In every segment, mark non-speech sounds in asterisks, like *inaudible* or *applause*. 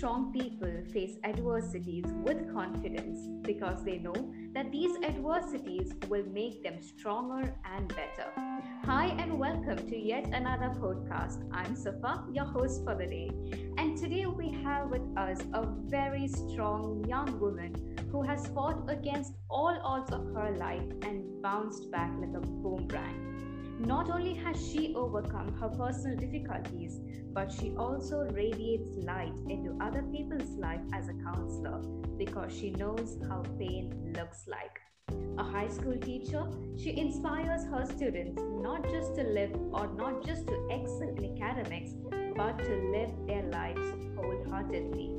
strong people face adversities with confidence because they know that these adversities will make them stronger and better. Hi, and welcome to yet another podcast. I'm Safa, your host for the day. And today we have with us a very strong young woman who has fought against all odds of her life and bounced back like a boomerang. Not only has she overcome her personal difficulties, but she also radiates light into other people's life as a counselor because she knows how pain looks like. A high school teacher, she inspires her students not just to live or not just to excel in academics, but to live their lives wholeheartedly.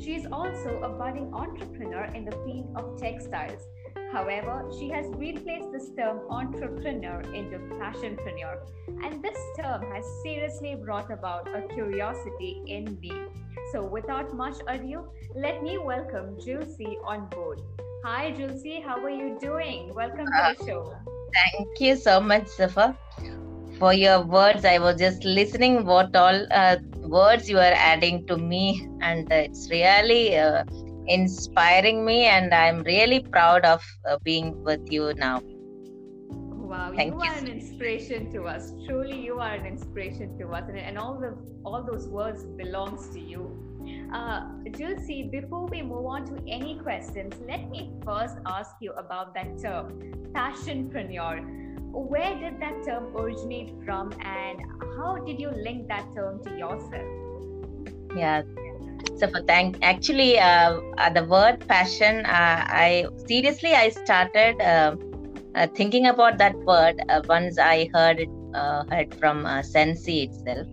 She is also a budding entrepreneur in the field of textiles However, she has replaced this term entrepreneur into passionpreneur, and this term has seriously brought about a curiosity in me. So, without much ado, let me welcome Jilcy on board. Hi, Jilcy, how are you doing? Welcome to the show. Thank you so much, Safa, for your words. I was just listening what all uh, words you are adding to me, and it's really. Inspiring me and i'm really proud of uh, being with you now. Wow Thank you, you are an inspiration to us. Truly you are an inspiration to us. And, and all the all those words belongs to you. Uh, Jilcy, before we move on to any questions, let me first ask you about that term, passionpreneur. Where did that term originate from, and how did you link that term to yourself? Yeah, so for thank actually uh, uh, the word passion uh, i seriously i started uh, uh thinking about that word uh, once i heard it heard from sensei itself.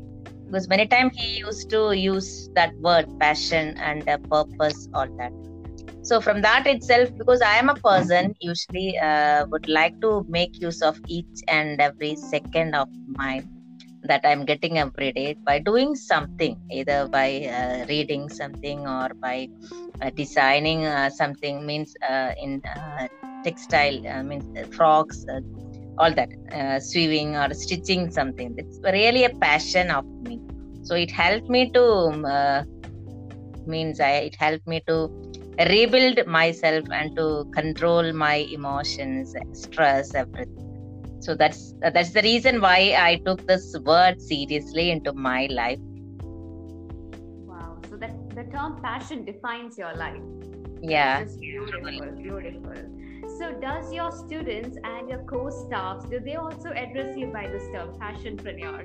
Because many times he used to use that word passion and purpose all that. So from that itself because i am a person usually would like to make use of each and every second of my that i'm getting every day by doing something either by uh, reading something or by uh, designing uh, something means uh, in uh, textile uh, means frocks all that sewing or stitching something. It's really a passion of me. So it helped me to um, means I, it helped me to rebuild myself and to control my emotions stress everything so that's that's the reason why i took this word seriously into my life. Wow. So that the term passion defines your life. Yeah. Beautiful beautiful. So does your students and your co-staffs do they also address you by this term passionpreneur?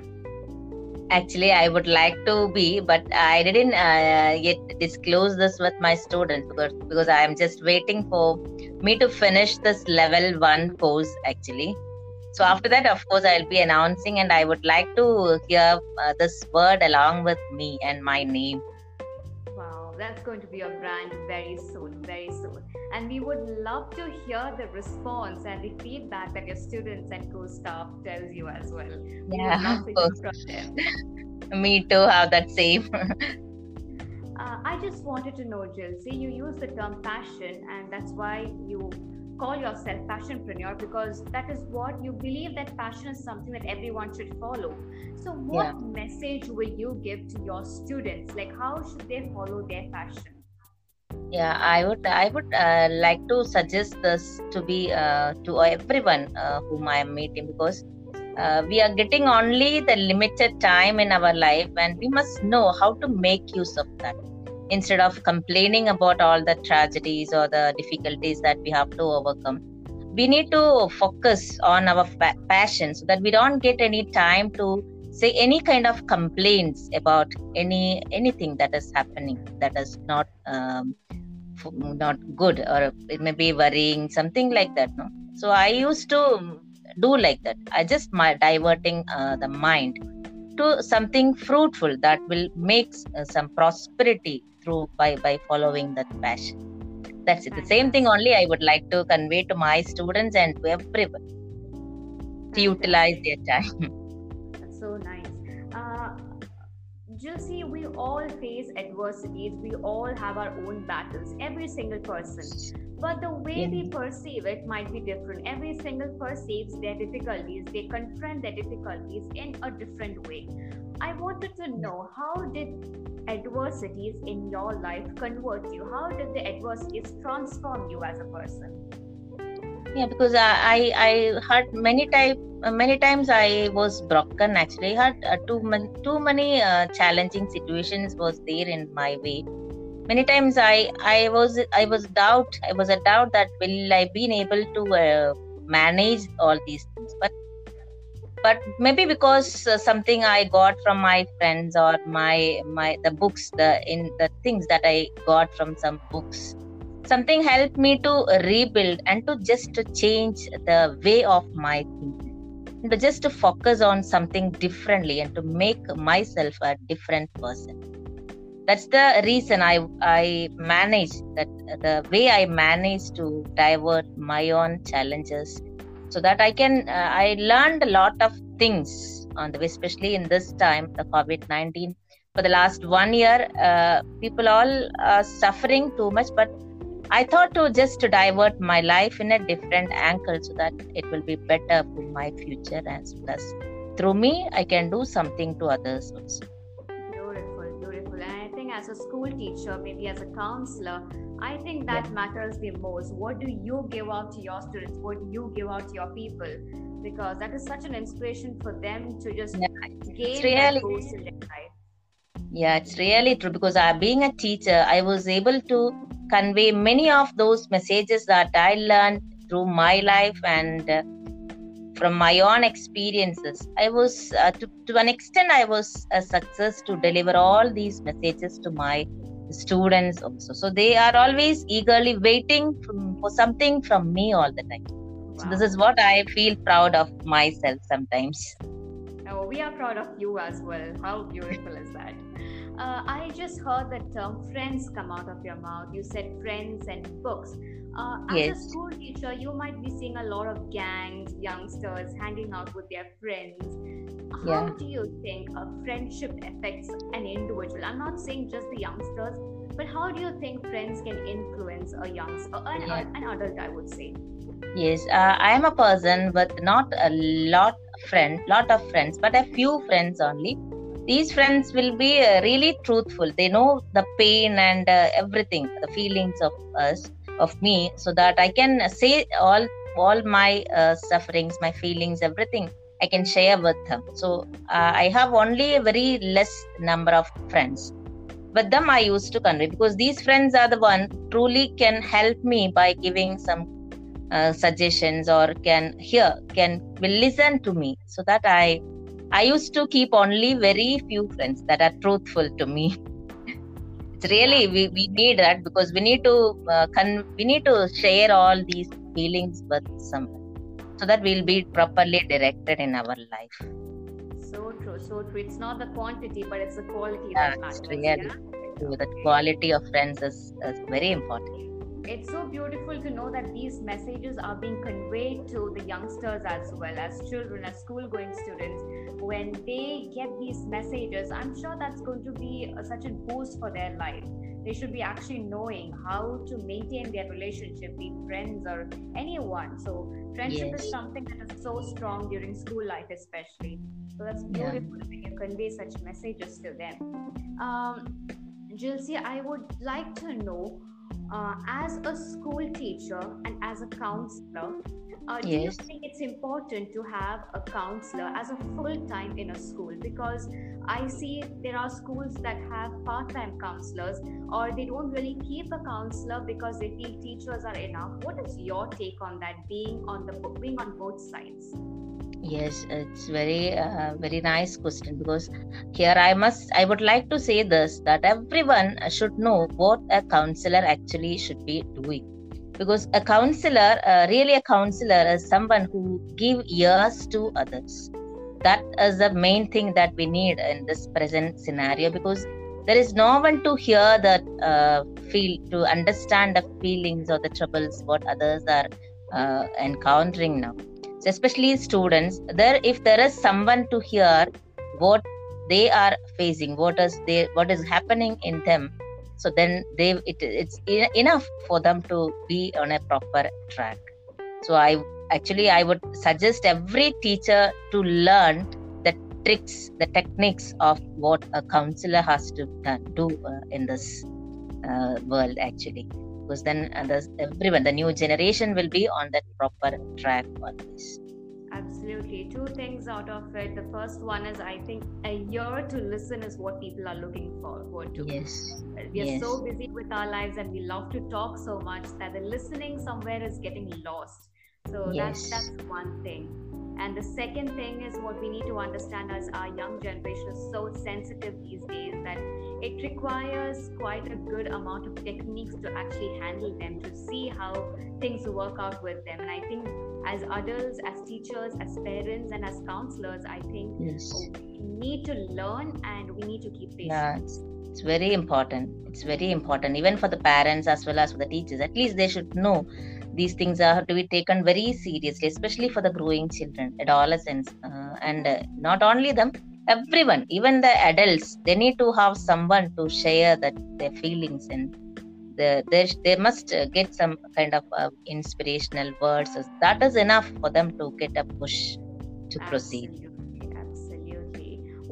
Actually i would like to be but i didn't uh, yet disclose this with my students because because i am just waiting for me to finish this level 1 course actually so after that, of course, I'll be announcing, and I would like to hear uh, this word along with me and my name. Wow, that's going to be a brand very soon, very soon. And we would love to hear the response and the feedback that your students and co-staff tells you as well. We yeah, of course. *laughs* me too. Have that same. *laughs* uh, I just wanted to know, Jill. See, you use the term passion, and that's why you call yourself passionpreneur because that is what you believe that passion is something that everyone should follow. So what yeah. message will you give to your students? Like how should they follow their passion? Yeah i would i would uh, like to suggest this to be uh, to everyone uh, whom i am meeting because uh, we are getting only the limited time in our life and we must know how to make use of that instead of complaining about all the tragedies or the difficulties that we have to overcome we need to focus on our pa- passion so that we don't get any time to say any kind of complaints about any anything that is happening that is not um, not good or it may be worrying something like that no? So i used to do like that. I just my diverting uh, the mind to something fruitful that will make uh, some prosperity through by by following that passion. That's it. The same thing only i would like to convey to my students and to everyone to utilize their time. That's so nice uh, see we all face adversities. We all have our own battles, every single person. But the way yeah. we perceive it might be different. Every single perceives their difficulties, they confront their difficulties in a different way. I wanted to know how did adversities in your life convert you? How did the adversities transform you as a person? Yeah, because I I, heard many times many times I was broken. Actually, I had uh, too many too many uh, challenging situations was there in my way. Many times I I was I was doubt I was a doubt that will I been able to uh, manage all these things, but but maybe because uh, something i got from my friends or my my the books the in the things that i got from some books something helped me to rebuild and to just to change the way of my thinking. But just to focus on something differently and to make myself a different person. That's the reason i i managed that the way i managed to divert my own challenges so that i can uh, i learned a lot of things on the especially in this time the covid-19 for the last one year uh, people all are suffering too much but i thought to just to divert my life in a different angle so that it will be better for my future as plus through me i can do something to others also beautiful beautiful and i think as a school teacher maybe as a counselor I think that yeah. matters the most. What do you give out to your students? What do you give out to your people? Because that is such an inspiration for them to just yeah. gain really, that boost in their life. Yeah, it's really true because uh, being a teacher, I was able to convey many of those messages that I learned through my life and uh, from my own experiences. I was, uh, to, to an extent, I was a success to deliver all these messages to my students also so they are always eagerly waiting from, for something from me all the time wow. so this is what i feel proud of myself sometimes oh we are proud of you as well how beautiful is that uh, I just heard the term friends come out of your mouth. You said friends and books. Uh, as yes. a school teacher, you might be seeing a lot of gangs, youngsters hanging out with their friends. How yeah. do you think a friendship affects an individual? I'm not saying just the youngsters, but how do you think friends can influence a youngster, an, yeah. an adult, I would say? Yes, uh, I am a person with not a lot friend, lot of friends, but a few friends only. These friends will be uh, really truthful. They know the pain and uh, everything the feelings of us of me so that i can say all all my uh, sufferings my feelings everything i can share with them. So uh, i have only a very less number of friends. With them i used to convey because these friends are the one truly can help me by giving some uh, suggestions or can hear can will listen to me so that i I used to keep only very few friends that are truthful to me. *laughs* it's really we, we need that because we need to uh, con- we need to share all these feelings with someone so that we'll be properly directed in our life. So true, so true. It's not the quantity, but it's the quality yeah, that matters. Really yeah? The quality of friends is, is very important it's so beautiful to know that these messages are being conveyed to the youngsters as well as children as school going students when they get these messages. I'm sure that's going to be such a boost for their life. They should be actually knowing how to maintain their relationship be friends or anyone. So friendship yes. is something that is so strong during school life especially. So that's beautiful yeah. when you convey such messages to them. Um, Jilcy, I would like to know uh, as a school teacher and as a counselor, uh, do yes. you think it's important to have a counselor as a full time in a school? Because I see there are schools that have part time counselors, or they don't really keep a counselor because they feel teachers are enough. What is your take on that? Being on the being on both sides. Yes, it's very uh, very nice question because here I must I would like to say this that everyone should know what a counselor actually should be doing. Because a counselor uh, really a counselor is someone who give ears to others. That is the main thing that we need in this present scenario because there is no one to hear the uh, feel to understand the feelings or the troubles what others are uh, encountering now especially students there if there is someone to hear what they are facing what is they what is happening in them so then they it, it's enough for them to be on a proper track. So i actually i would suggest every teacher to learn the tricks the techniques of what a counselor has to do uh, in this uh, world actually because then uh, everyone the new generation will be on that proper track always absolutely. Two things out of it. The first one is i think a year to listen is what people are looking forward to yes. We are yes. so busy with our lives and we love to talk so much that the listening somewhere is getting lost. So yes. that's that's one thing and the second thing is what we need to understand as our young generation is so sensitive these days that it requires quite a good amount of techniques to actually handle them to see how things work out with them. And i think as adults as teachers as parents and as counselors i think yes. we need to learn and we need to keep patient yeah, it's, it's very important. It's very important even for the parents as well as for the teachers. At least they should know these things are to be taken very seriously especially for the growing children adolescents uh, and uh, not only them everyone even the adults they need to have someone to share that their feelings and the, they, they must uh, get some kind of uh, inspirational words. That is enough for them to get a push to proceed. Absolutely, absolutely.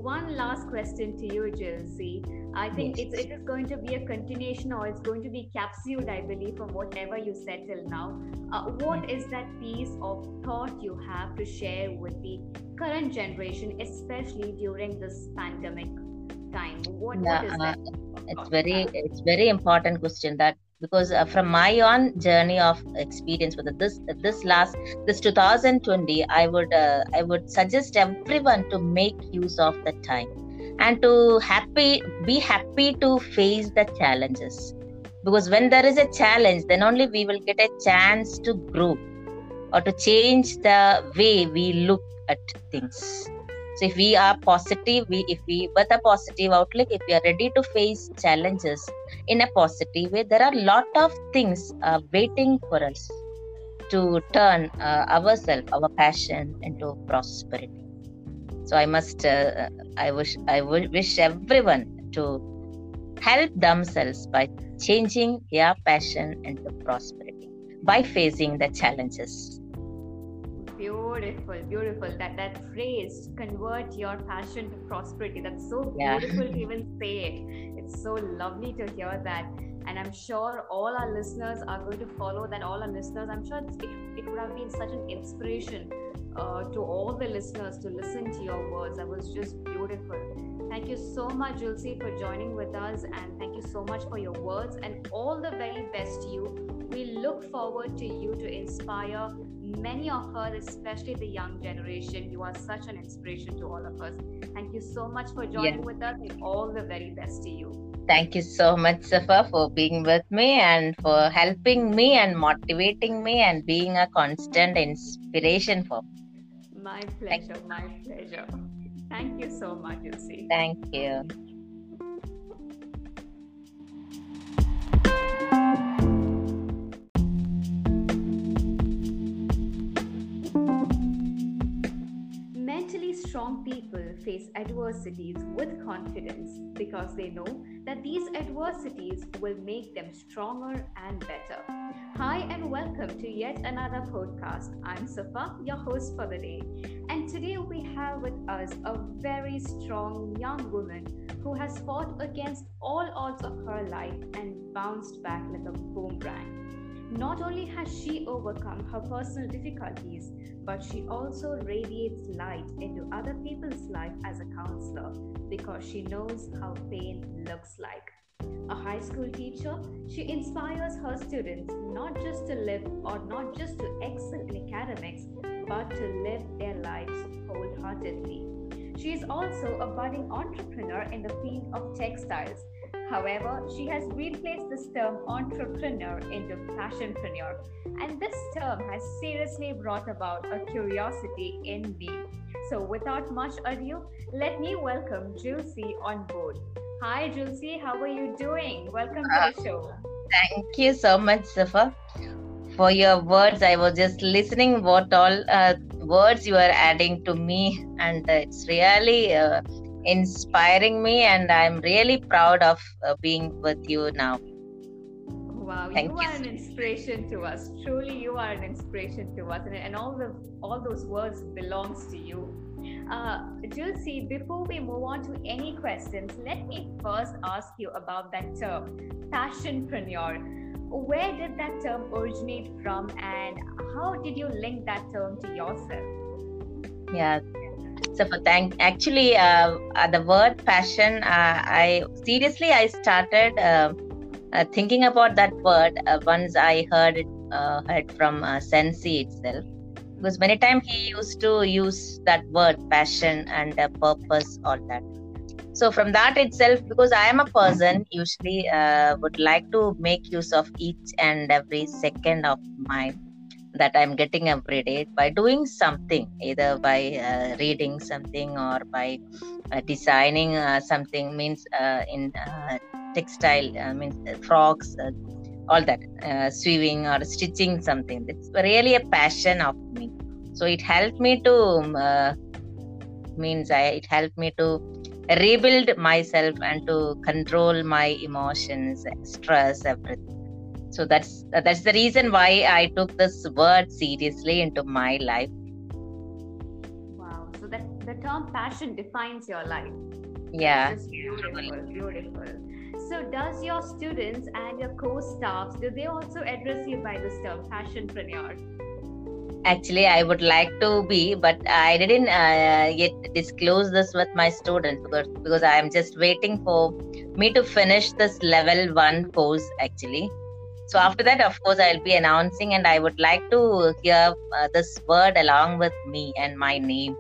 One last question to you Jilcy I think yes. it's, it is going to be a continuation or it's going to be capsuled, I believe, from whatever you said till now. Uh, what is that piece of thought you have to share with the current generation, especially during this pandemic time? What, yeah, what is that? Uh, it's very it's very important question that because uh, from my own journey of experience with this this last this 2020 i would uh, i would suggest everyone to make use of the time and to happy be happy to face the challenges. Because when there is a challenge then only we will get a chance to grow or to change the way we look at things so if we are positive we if we with a positive outlook if we are ready to face challenges in a positive way there are a lot of things uh, waiting for us to turn uh, ourselves our passion into prosperity. So i must uh, i wish i wish everyone to help themselves by changing their passion into prosperity by facing the challenges beautiful beautiful that that phrase convert your passion to prosperity that's so beautiful yeah. to even say it it's so lovely to hear that and i'm sure all our listeners are going to follow that all our listeners i'm sure it, it would have been such an inspiration uh, to all the listeners to listen to your words. That was just beautiful. Thank you so much, Jilcy, for joining with us, and thank you so much for your words and all the very best to you. We look forward to you to inspire many of us, especially the young generation. You are such an inspiration to all of us. Thank you so much for joining with us, and all the very best to you. Thank you so much, Safa, for being with me and for helping me and motivating me and being a constant inspiration for me. My pleasure. My pleasure. Thank you so much, Lucy. Thank you. Strong people face adversities with confidence because they know that these adversities will make them stronger and better. Hi, and welcome to yet another podcast. I'm Safa, your host for the day. And today we have with us a very strong young woman who has fought against all odds of her life and bounced back like a boomerang. Not only has she overcome her personal difficulties, but she also radiates light into other people's life as a counselor because she knows how pain looks like a high school teacher, she inspires her students not just to live or not just to excel in academics, but to live their lives wholeheartedly. She is also a budding entrepreneur in the field of textiles. However, she has replaced this term entrepreneur into passionpreneur, and this term has seriously brought about a curiosity in me. So, without much ado, let me welcome Jilcy on board. Hi, Jilcy. How are you doing? Welcome to the uh, show. Thank you so much, Safa, for your words. I was just listening what all uh, words you are adding to me, and it's really uh, inspiring me, and I'm really proud of uh, being with you now. Wow, Thank you, you are an inspiration to us. Truly, you are an inspiration to us, and, and all the all those words belongs to you. Uh, Jilcy, before we move on to any questions, let me first ask you about that term, passionpreneur. Where did that term originate from, and how did you link that term to yourself? Yeah, so for thank actually uh, uh, the word passion uh, i seriously i started uh, thinking about that word once I heard it heard from uh, Sensei itself. Because many times he used to use that word passion and purpose, all that. So from that itself, because I am a person usually uh, would like to make use of each and every second of my that I'm getting every day by doing something, either by uh, reading something or by uh, designing uh, something. Means uh, in textile i mean frocks uh, all that uh, sewing or stitching something it's really a passion of me so it helped me to um, uh, means I, it helped me to rebuild myself and to control my emotions stress everything so that's that's the reason why i took this word seriously into my life. Wow. So that the term passion defines your life. Yeah. Beautiful beautiful. So, does your students and your co-staffs do they also address you by this term, passionpreneur? Actually, I would like to be, but I didn't uh, yet disclose this with my students because because I am just waiting for me to finish this level one course. Actually, so after that, of course, I'll be announcing, and I would like to hear uh, this word along with me and my name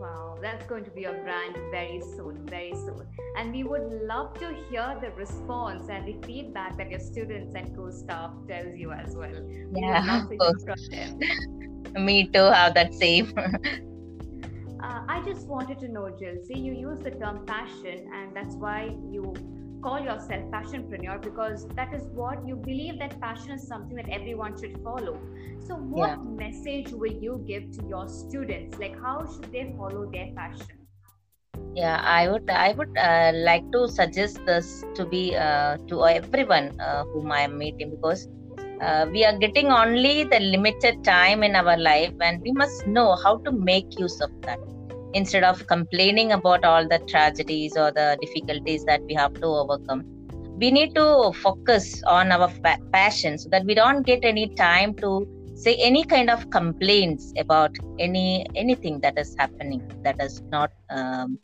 Wow, that's going to be a brand very soon, very soon. And we would love to hear the response and the feedback that your students and co-staff tells you as well. Yeah, *laughs* Me too. Have that same. uh, I just wanted to know, Jill. See, you use the term passion, and that's why you call yourself passionpreneur because that is what you believe that passion is something that everyone should follow. So what yeah. message will you give to your students? Like how should they follow their passion? Yeah i would i would uh, like to suggest this to be uh, to everyone uh, whom i am meeting because uh, we are getting only the limited time in our life and we must know how to make use of that instead of complaining about all the tragedies or the difficulties that we have to overcome we need to focus on our pa- passion so that we don't get any time to say any kind of complaints about any anything that is happening that is not um,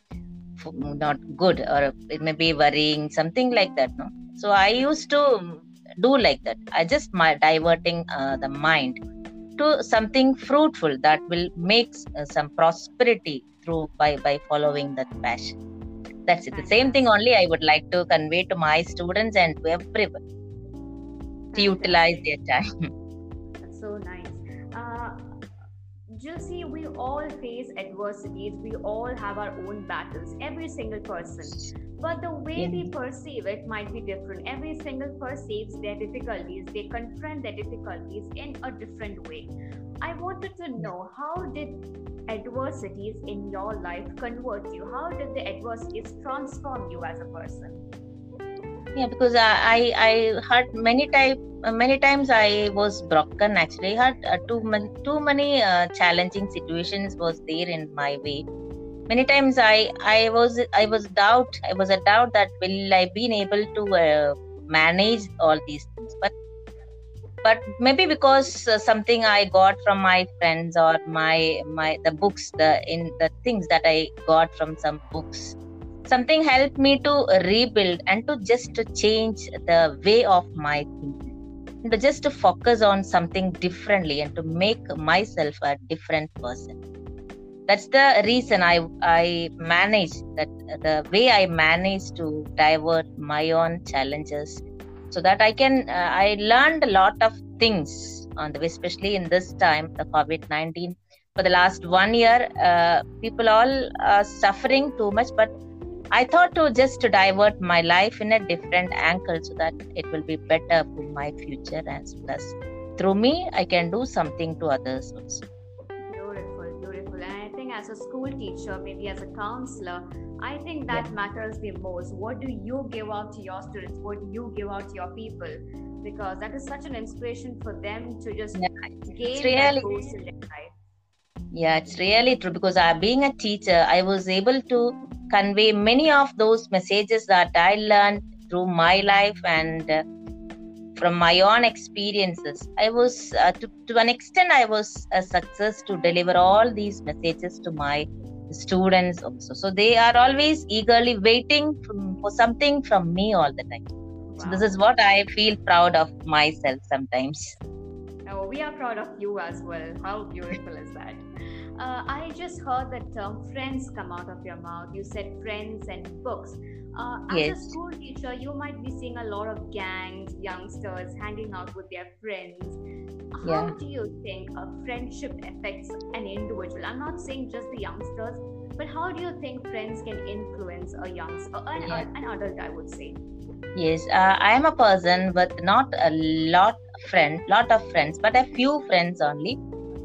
not good or it may be worrying something like that no? So i used to do like that. I just my diverting uh, the mind to something fruitful that will make uh, some prosperity through by by following that passion that's it the same thing only i would like to convey to my students and to everyone to utilize their time *laughs* that's so nice uh, Jilcy, we all face adversities. We all have our own battles, every single person. But the way we perceive it might be different. Every single person perceives their difficulties, they confront their difficulties in a different way. I wanted to know how did adversities in your life convert you? How did the adversities transform you as a person? Yeah, because I I had many type many times I was broken. Actually, I had uh, too many too many uh, challenging situations was there in my way. Many times I I was I was doubt I was a doubt that will I been able to uh, manage all these things, but but maybe because uh, something i got from my friends or my my the books the in the things that i got from some books something helped me to rebuild and to just to change the way of my thinking. To just to focus on something differently and to make myself a different person. That's the reason i i manage that the way i manage to divert my own challenges so that i can uh, i learned a lot of things on the especially in this time the covid-19 for the last one year uh, people all are suffering too much but i thought to just to divert my life in a different angle so that it will be better for my future as well as through me i can do something to others also working as a school teacher, maybe as a counselor, I think that yeah. matters the most. What do you give out to your students? What do you give out to your people? Because that is such an inspiration for them to just yeah. gain really, boost in their life. Yeah, it's really true because uh, being a teacher, I was able to convey many of those messages that I learned through my life and uh, from my own experiences. I was uh, to, to an extent i was a success to deliver all these messages to my students also. So they are always eagerly waiting from, for something from me all the time. Wow. so this is what i feel proud of myself sometimes we are proud of you as well how beautiful is that uh, I just heard the term friends come out of your mouth. You said friends and books. Uh, as a school teacher, you might be seeing a lot of gangs, youngsters hanging out with their friends. How yeah. do you think a friendship affects an individual? I'm not saying just the youngsters, but how do you think friends can influence a youngster, an, yeah. an adult, I would say? Yes, uh, I am a person with not a lot friend, lot of friends, but a few friends only.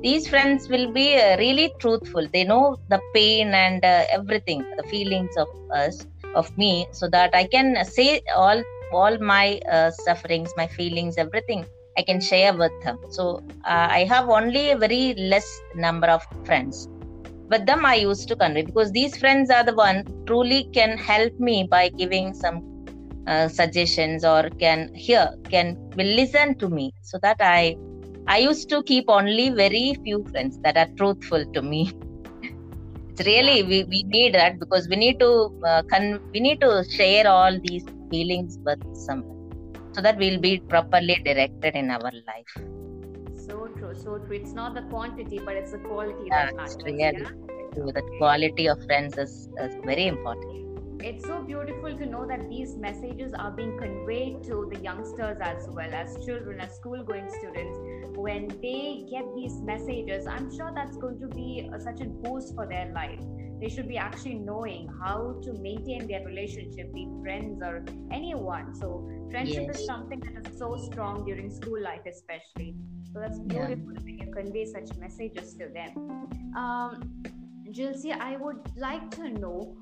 These friends will be uh, really truthful. They know the pain and uh, everything, the feelings of us of me so that i can say all all my uh, sufferings my feelings everything i can share with them so uh, i have only a very less number of friends but them i used to convey because these friends are the one truly can help me by giving some uh, suggestions or can hear can will listen to me. So that i i used to keep only very few friends that are truthful to me. *laughs* It's really we, we need that because we need to uh, con- we need to share all these feelings with someone so that we'll be properly directed in our life. So true so true. It's not the quantity but it's the quality yeah, that matters really yeah? the quality of friends is, is very important it's so beautiful to know that these messages are being conveyed to the youngsters as well as children as school going students. When they get these messages i'm sure that's going to be a, such a boost for their life. They should be actually knowing how to maintain their relationship be friends or anyone. So friendship yes. is something that is so strong during school life especially. So that's beautiful yeah. when you convey such messages to them. Um, Jilcia, I would like to know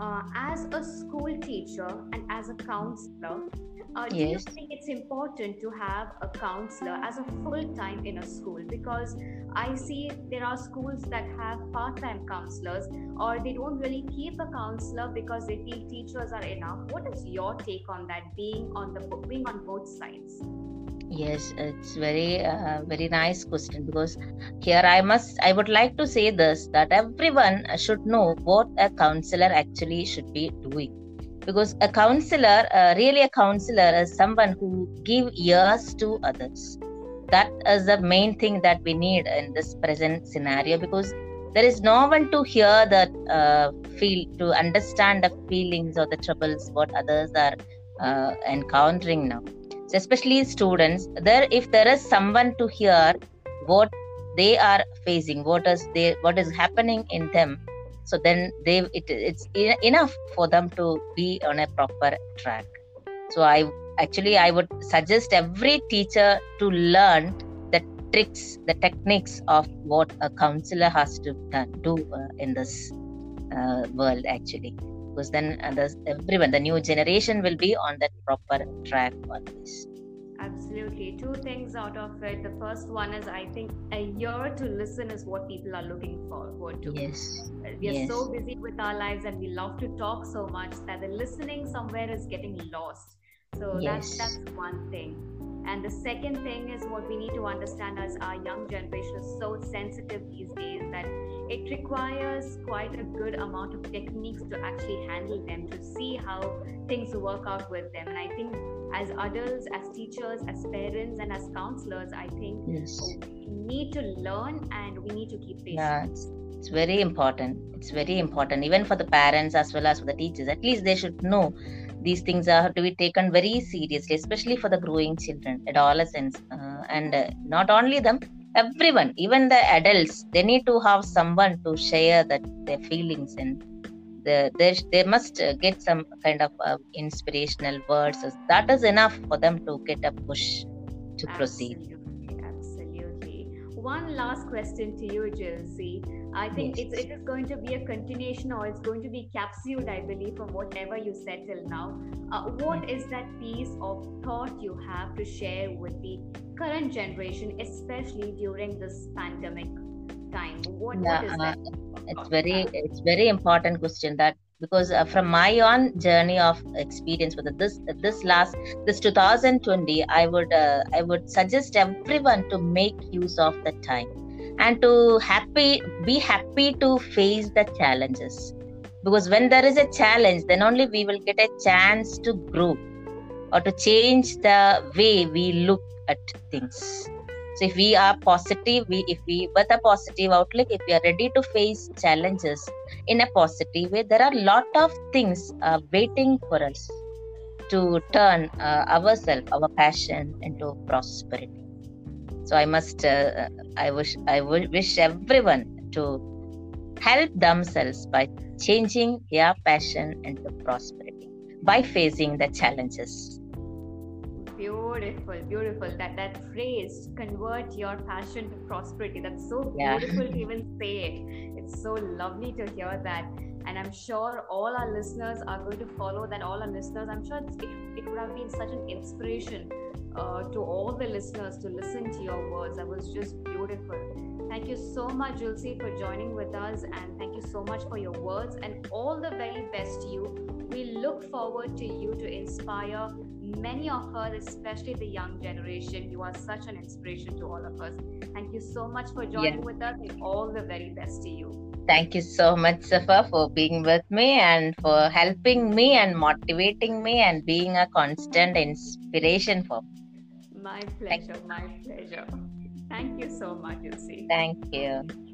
uh, as a school teacher and as a counselor, uh, do you think it's important to have a counselor as a full time in a school? Because I see there are schools that have part time counselors, or they don't really keep a counselor because they feel teachers are enough. What is your take on that? Being on the being on both sides. Yes, it's very uh, very nice question because here I must I would like to say this that everyone should know what a counselor actually should be doing. Because a counselor uh, really a counselor is someone who give ears to others. That is the main thing that we need in this present scenario because there is no one to hear that uh, feel to understand the feelings or the troubles what others are uh, encountering now especially students there if there is someone to hear what they are facing what is they what is happening in them so then they it, it's enough for them to be on a proper track. So i actually i would suggest every teacher to learn the tricks the techniques of what a counselor has to do uh, in this uh, world actually because then uh, everyone the new generation will be on that proper track always absolutely. Two things out of it. The first one is i think a year to listen is what people are looking forward to. Yes. We are yes. so busy with our lives and we love to talk so much that the listening somewhere is getting lost. So yes. that's that's one thing. And the second thing is what we need to understand as our young generation is so sensitive these days that it requires quite a good amount of techniques to actually handle them to see how things work out with them. And i think as adults as teachers as parents and as counselors i think yes. we need to learn and we need to keep patient. Yeah, it's, it's very important. It's very important. Even for the parents as well as for the teachers at least they should know these things are to be taken very seriously especially for the growing children adolescents uh, and uh, not only them everyone even the adults they need to have someone to share that their feelings and the, they, they must uh, get some kind of uh, inspirational words. That is enough for them to get a push to absolutely, proceed one last question to you, Jilcy. I think Yes. it's, it is going to be a continuation or it's going to be capsuled, I believe, from whatever you said till now. Uh, what is that piece of thought you have to share with the current generation, especially during this pandemic time? What, Yeah, what is uh, that? it's very it's very important question that because uh, from my own journey of experience with this this last this 2020 i would uh, i would suggest everyone to make use of the time and to happy be happy to face the challenges. Because when there is a challenge then only we will get a chance to grow or to change the way we look at things. So if we are positive we if we with a positive outlook if we are ready to face challenges in a positive way there are a lot of things uh, waiting for us to turn uh, ourselves our passion into prosperity so i must uh, i wish i would wish everyone to help themselves by changing their passion into prosperity by facing the challenges Beautiful, beautiful. That that phrase, convert your passion to prosperity. That's so Yeah. beautiful to even say it. It's so lovely to hear that. And I'm sure all our listeners are going to follow that. All our listeners, I'm sure it, it would have been such an inspiration uh, to all the listeners to listen to your words. That was just beautiful. Thank you so much, Jilcy, for joining with us. And thank you so much for your words and all the very best to you. We look forward to you to inspire many of us, especially the young generation. You are such an inspiration to all of us. Thank you so much for joining with us and all the very best to you. Thank you so much, Safa, for being with me and for helping me and motivating me and being a constant inspiration for me. My pleasure, my pleasure. Thank you so much, Jilcy. Thank you.